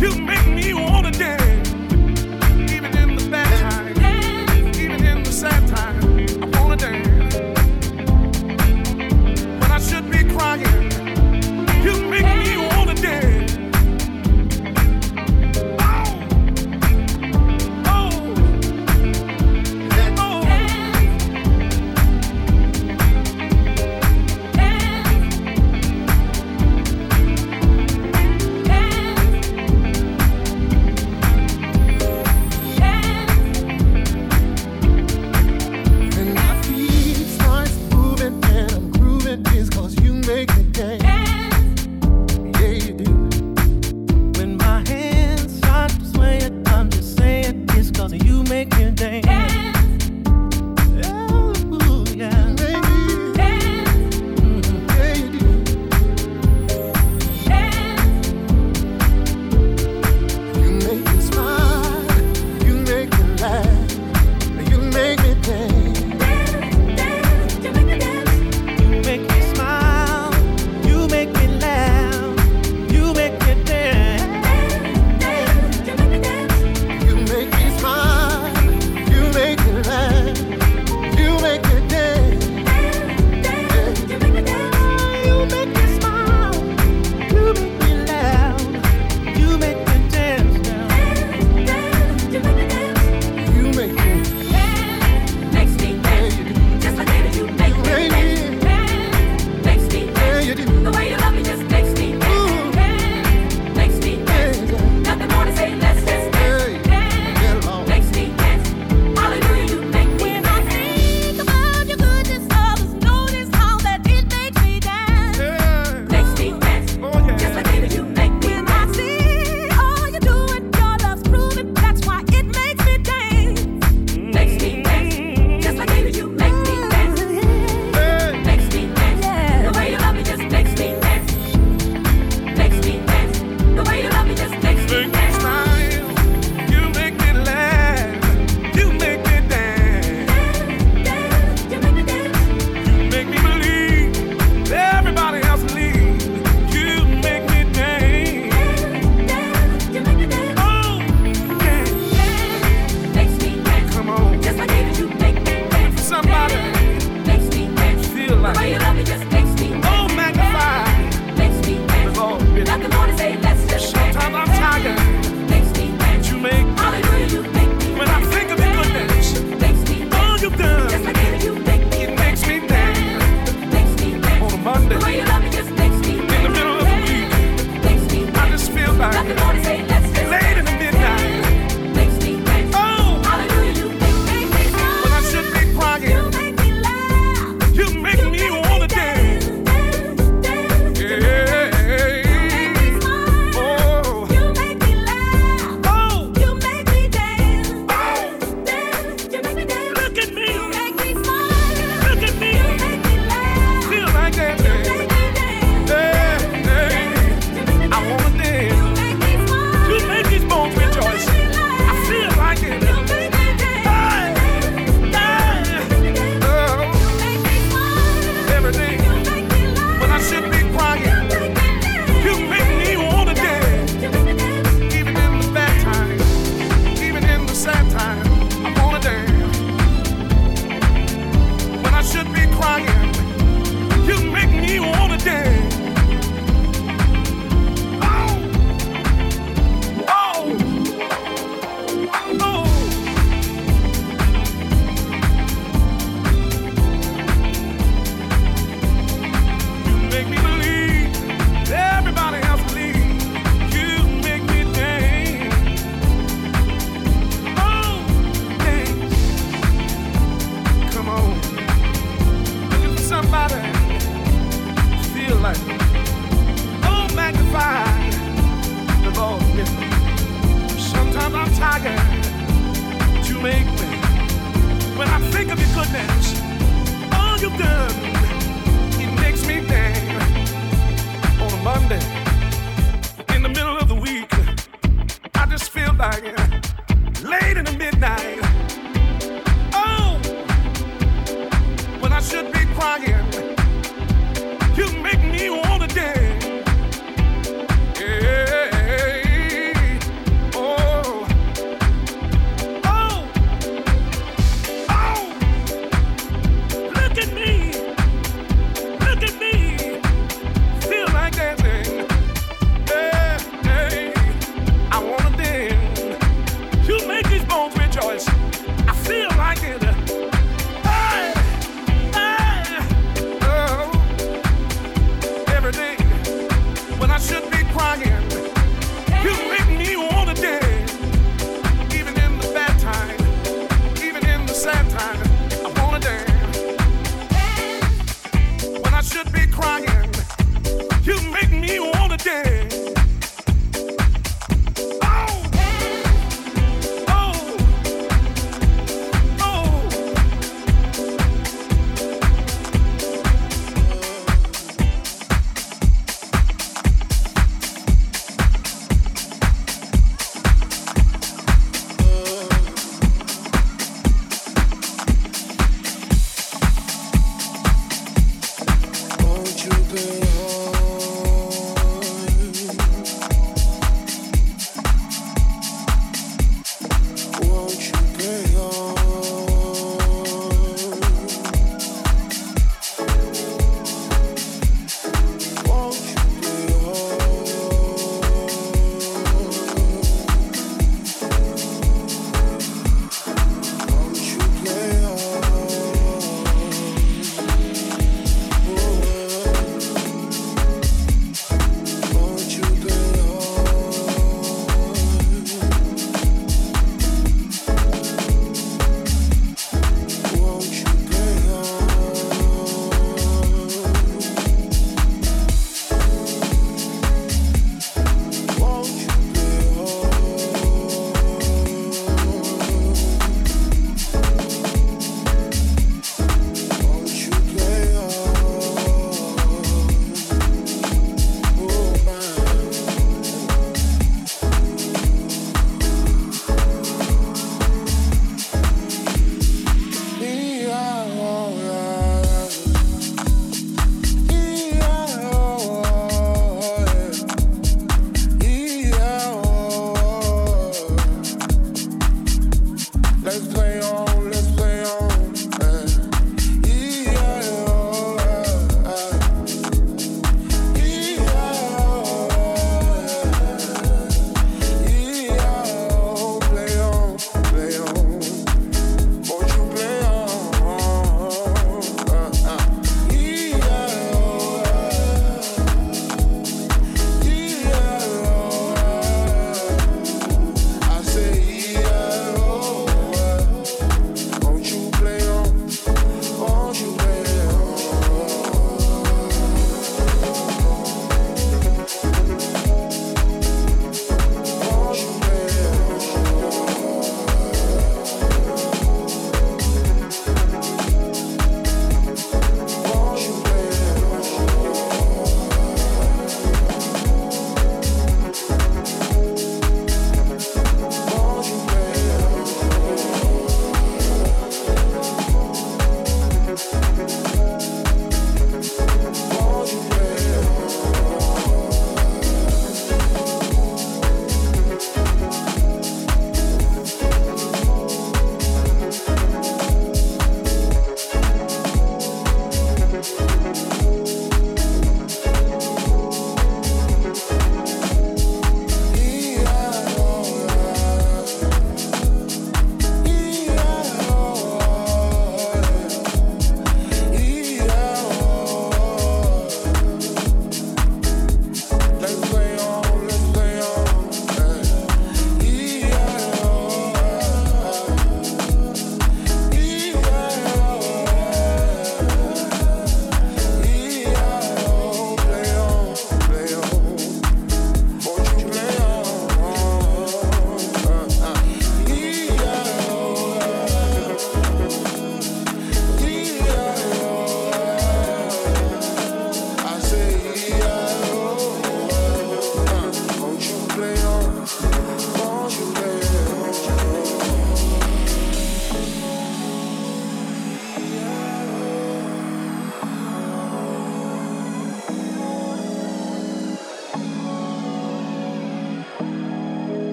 You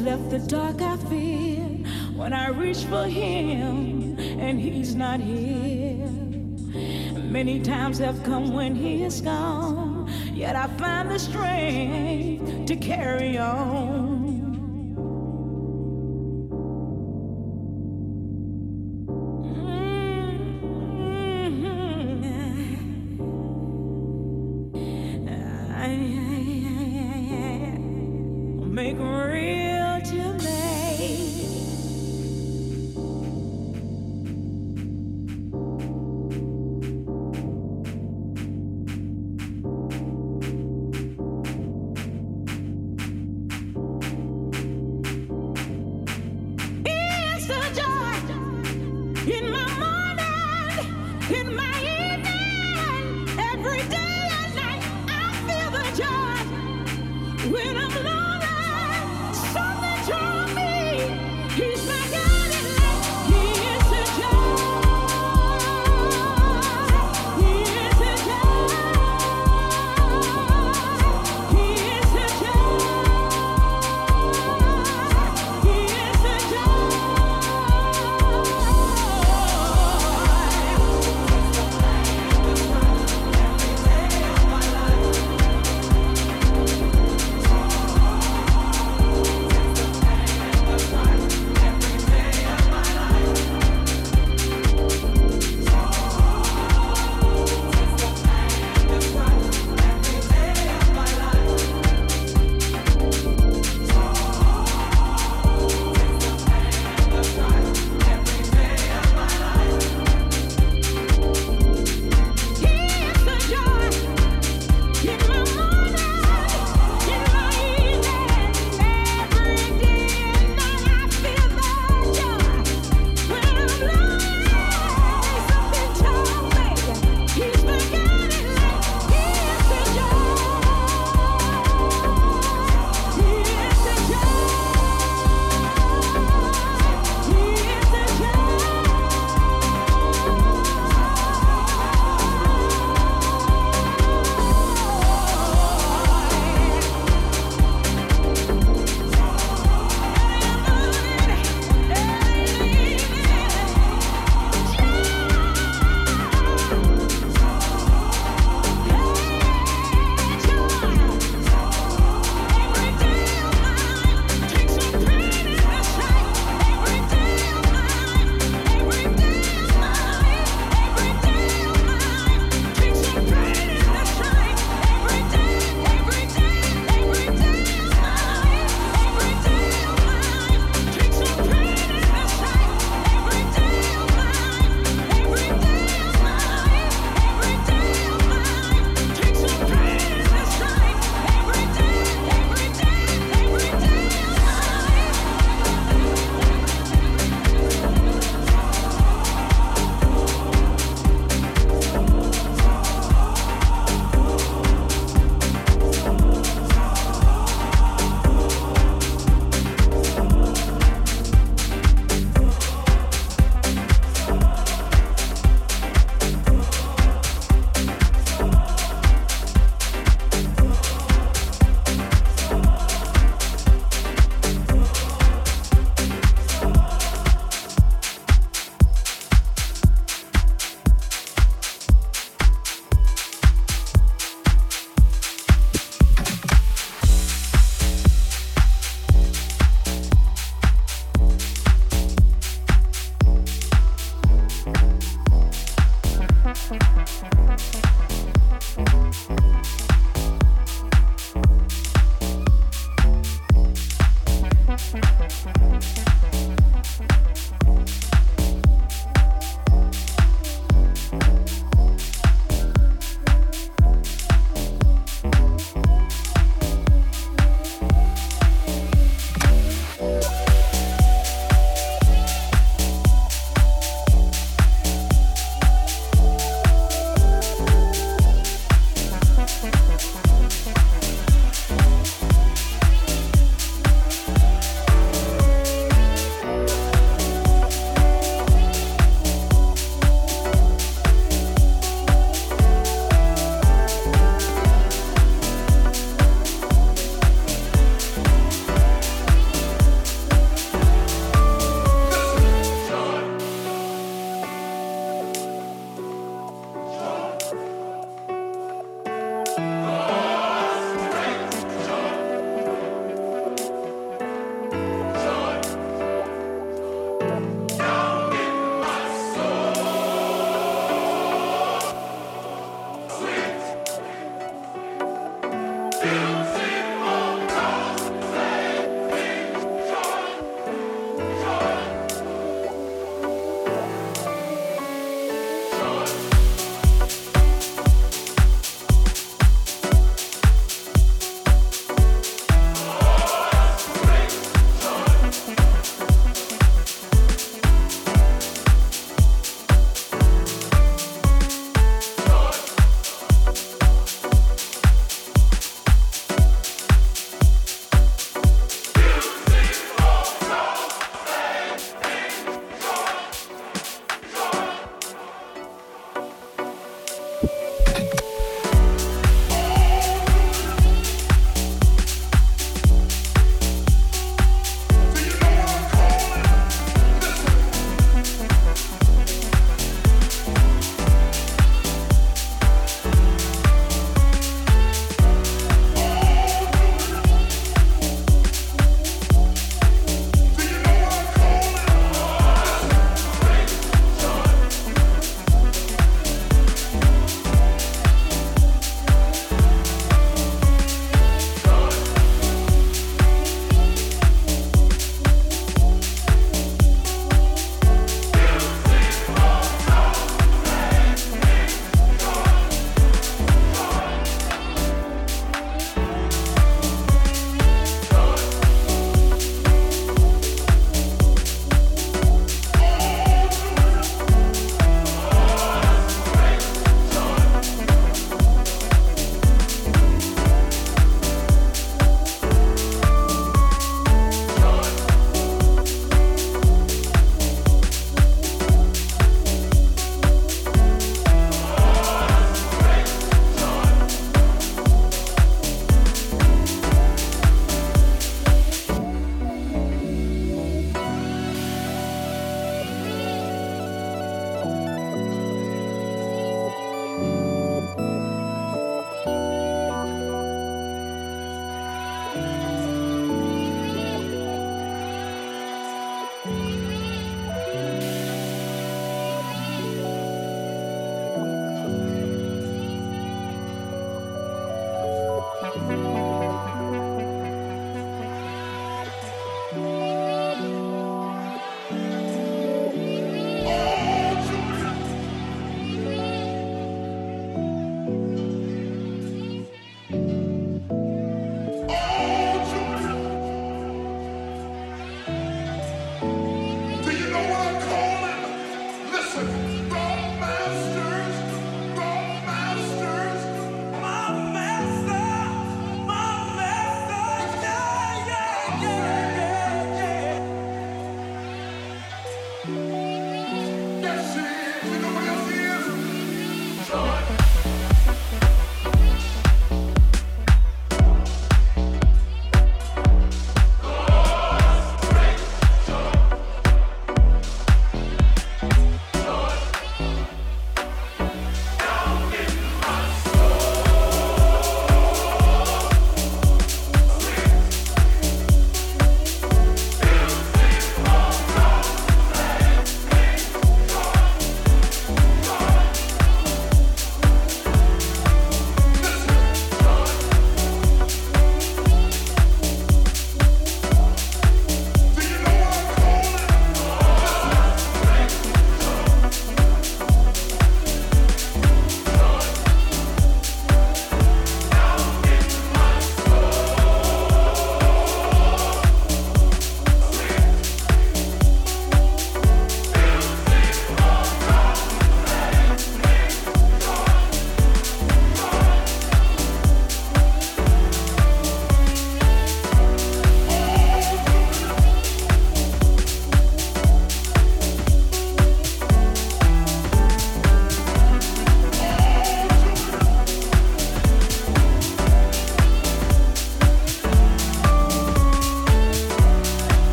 left the dark I fear when I reach for him and he's not here. Many times have come when he is gone, yet I find the strength to carry on. When I'm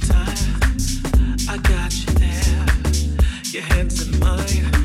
time I got you there, your hands in mine.